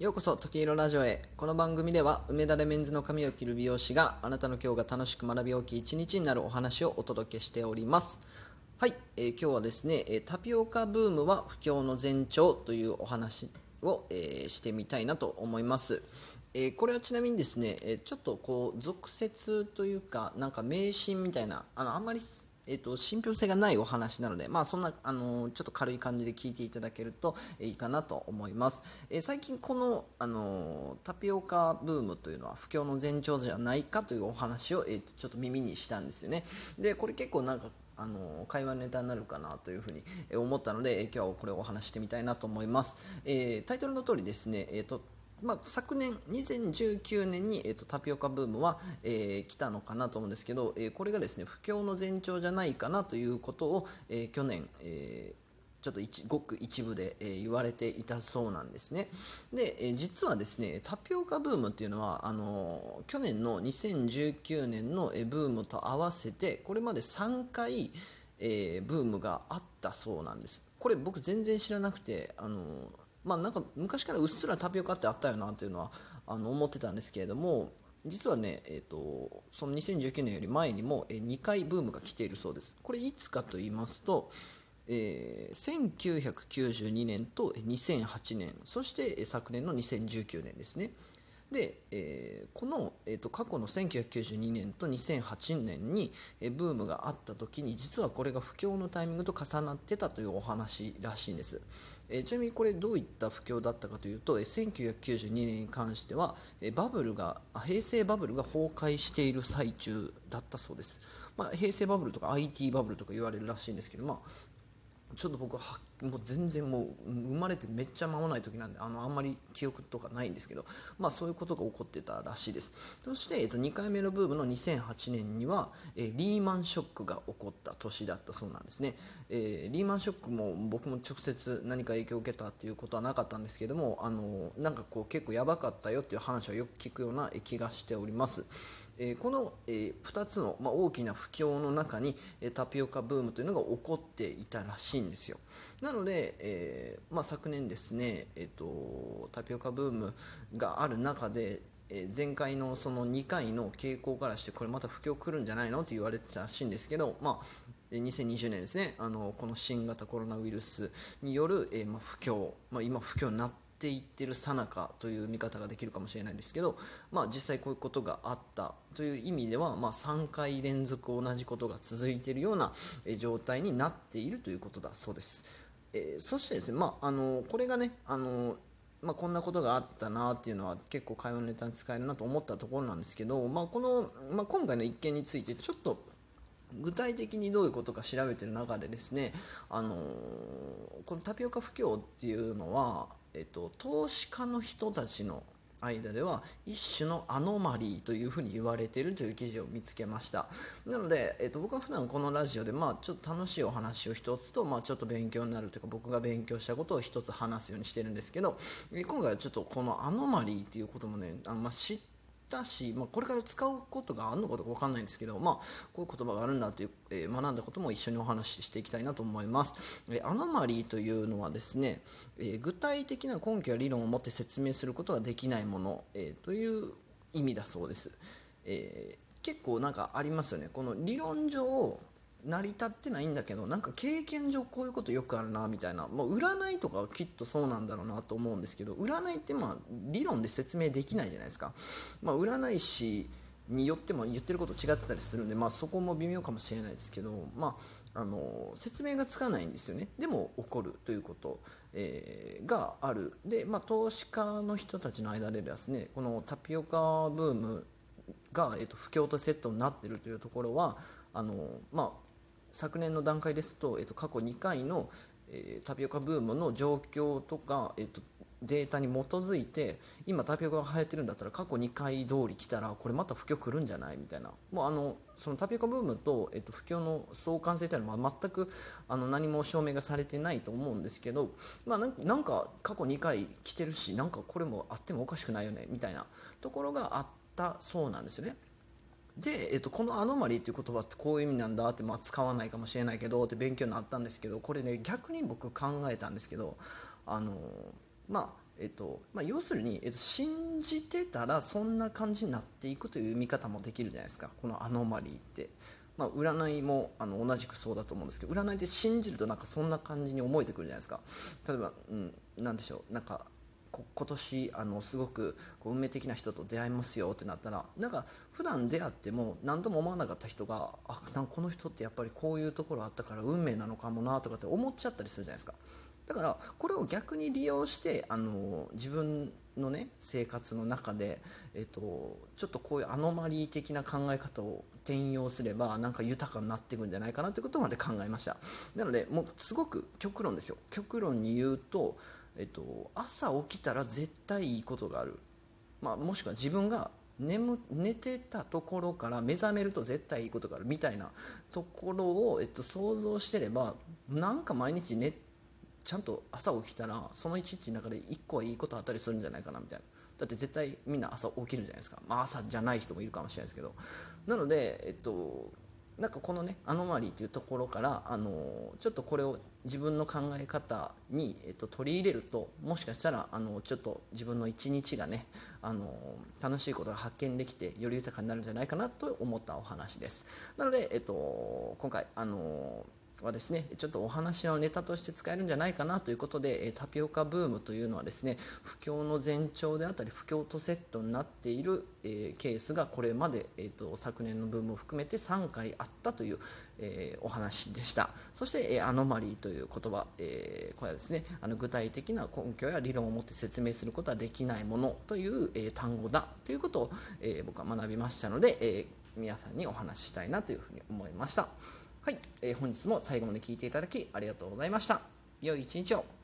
ようこそ時色ラジオへ。この番組では梅田でメンズの髪を切る美容師があなたの今日が楽しく学び大きい一日になるお話をお届けしております。はい、えー今日はですね、えタピオカブームは不況の前兆というお話を、えーしてみたいなと思います。えこれはちなみにですね、えちょっとこう俗説というかなんか迷信みたいなあのあんまりえー、と信憑性がないお話なので、まあ、そんな、あのちょっと軽い感じで聞いていただけるといいかなと思います、え最近この、あのタピオカブームというのは不況の前兆じゃないかというお話を、えーとちょっと耳にしたんですよね。でこれ結構なんかあの会話ネタになるかなというふうに思ったので、今日はこれをお話ししてみたいなと思います、えータイトルの通りですね、えーとまあ、昨年2019年に、えー、とタピオカブームは、えー来たのかなと思うんですけど、えーこれがですね不況の前兆じゃないかなということを、えー去年、えーちょっと一ごく一部で、えー言われていたそうなんですね。で、えー実はですねタピオカブームっていうのはあのー去年の2019年の、えブームと合わせてこれまで3回、えブームがあったそうなんです。これ僕全然知らなくてあのまあなんか昔からうっすらタピオカってあったよなというのはあの思ってたんですけれども実はね、えー、とその2019年より前にも、えー2回ブームが来ているそうです。これいつかと言いますと、えー1992年と2008年。そして昨年の2019年ですね。で、えーこの、えー、と過去の1992年と2008年に、えーブームがあった時に実はこれが不況のタイミングと重なってたというお話らしいんです、えーちなみにこれどういった不況だったかというと、えー1992年に関しては、えーバブルが平成バブルが崩壊している最中だったそうです、まあ、平成バブルとか IT バブルとか言われるらしいんですけど、まあ、ちょっと僕はもう全然もう生まれてめっちゃ間もない時なんであのあんまり記憶とかないんですけど、まあ、そういうことが起こってたらしいです。そして、えっと、2回目のブームの2008年には、えーリーマンショックが起こった年だったそうなんですね、えーリーマンショックも僕も直接何か影響を受けたっていうことはなかったんですけどもあのなんかこう結構やばかったよっていう話はよく聞くような気がしております。えこの、え2つの、ま、大きな不況の中に、えタピオカブームというのが起こっていたらしいんですよ。なので、えま、昨年ですね、えー、とタピオカブームがある中で前回のその2回の傾向からしてこれまた不況来るんじゃないのと言われてたらしいんですけど、まあ、2020年ですねあのこの新型コロナウイルスによる、えま、不況、まあ、今不況になってていってるさなかという見方ができるかもしれないですけど、まあ、実際こういうことがあったという意味では、まあ、3回連続同じことが続いているようなえ状態になっているということだそうです。えーそしてですね、まあ、あのこれがねあのまあ、こんなことがあったなっていうのは結構会話のネタに使えるなと思ったところなんですけど、まあこのまあ、今回の一件についてちょっと具体的にどういうことか調べてる中でですね、あのーこのタピオカ不況っていうのは、えっと、投資家の人たちの間では一種のアノマリーというふうに言われているという記事を見つけました。なので、えっと、僕は普段このラジオで、まあ、ちょっと楽しいお話を一つと、まあ、ちょっと勉強になるというか僕が勉強したことを一つ話すようにしてるんですけど今回はちょっとこのアノマリーっていうこともねあの、まあ、知ったし、まあ、これから使うことがあるのかどうか分かんないんですけど、まあ、こういう言葉があるんだという、えー学んだことも一緒にお話ししていきたいなと思います。えーアノマリーというのはですね、えー具体的な根拠や理論を持って説明することができないもの、えーという意味だそうです。えー結構なんかありますよね。この理論上成り立ってないんだけどなんか経験上こういうことよくあるなみたいな、まあ、占いとかはきっとそうなんだろうなと思うんですけど占いってまあ理論で説明できないじゃないですか、まあ、占い師によっても言ってること違ってたりするんで、まあ、そこも微妙かもしれないですけど、まあ、あの説明がつかないんですよね。でも起こるということ、えーがある。で、まあ、投資家の人たちの間でですねこのタピオカブームが、えっと不況とセットになってるというところはあの、まあ、昨年の段階ですと、えっと過去2回の、えータピオカブームの状況とか、えっとデータに基づいて今タピオカが流行ってるんだったら過去2回通り来たらこれまた不況来るんじゃない？みたいなもうあのそのタピオカブームと、えっと、不況の相関性というのは全くあの何も証明がされてないと思うんですけど、まあ、なんか過去2回来てるしなんかこれもあってもおかしくないよねみたいなところがあったそうなんですよね。で、えっと、このアノマリーっていう言葉ってこういう意味なんだって、まあ、使わないかもしれないけどって勉強になったんですけどこれね逆に僕考えたんですけどあのまあえっとまあ、要するに、えっと、信じてたらそんな感じになっていくという見方もできるじゃないですか。このアノマリーって。まあ、占いもあの同じくそうだと思うんですけど占いで信じるとなんかそんな感じに思えてくるじゃないですか。例えば、うん、なでしょう。なんか今年あのすごくこう運命的な人と出会いますよってなったらなんか普段出会っても何とも思わなかった人があなんこの人ってやっぱりこういうところあったから運命なのかもなとかって思っちゃったりするじゃないですか。だからこれを逆に利用してあの自分のね生活の中で、えっと、ちょっとこういうアノマリー的な考え方を転用すればなんか豊かになっていくんじゃないかなということまで考えました。なのでもうすごく極論ですよ。極論に言うと、えっと、朝起きたら絶対いいことがある、まあ、もしくは自分が眠寝てたところから目覚めると絶対いいことがあるみたいなところを、えっと、想像してればなんか毎日寝ちゃんと朝起きたらその一日の中で1個はいいことあったりするんじゃないかなみたいな。だって絶対みんな朝起きるじゃないですか、まあ、朝じゃない人もいるかもしれないですけど。なので、えっと、なんかこのねアノマリーっていうところからあのちょっとこれを自分の考え方に、えっと、取り入れるともしかしたらあのちょっと自分の一日がねあの楽しいことが発見できてより豊かになるんじゃないかなと思ったお話です。なので、えっと、今回あのはですねちょっとお話のネタとして使えるんじゃないかなということでタピオカブームというのはですね不況の前兆であったり不況とセットになっている、え、ケースがこれまで、えーと、昨年のブームを含めて3回あったという、え、お話でしたそして、え、アノマリーという言葉、えこれはですねあの具体的な根拠や理論を持って説明することはできないものという、え単語だということを、え僕は学びましたので、え皆さんにお話ししたいなというふうに思いました。はい、えー、本日も最後まで聞いていただきありがとうございました。良い一日を。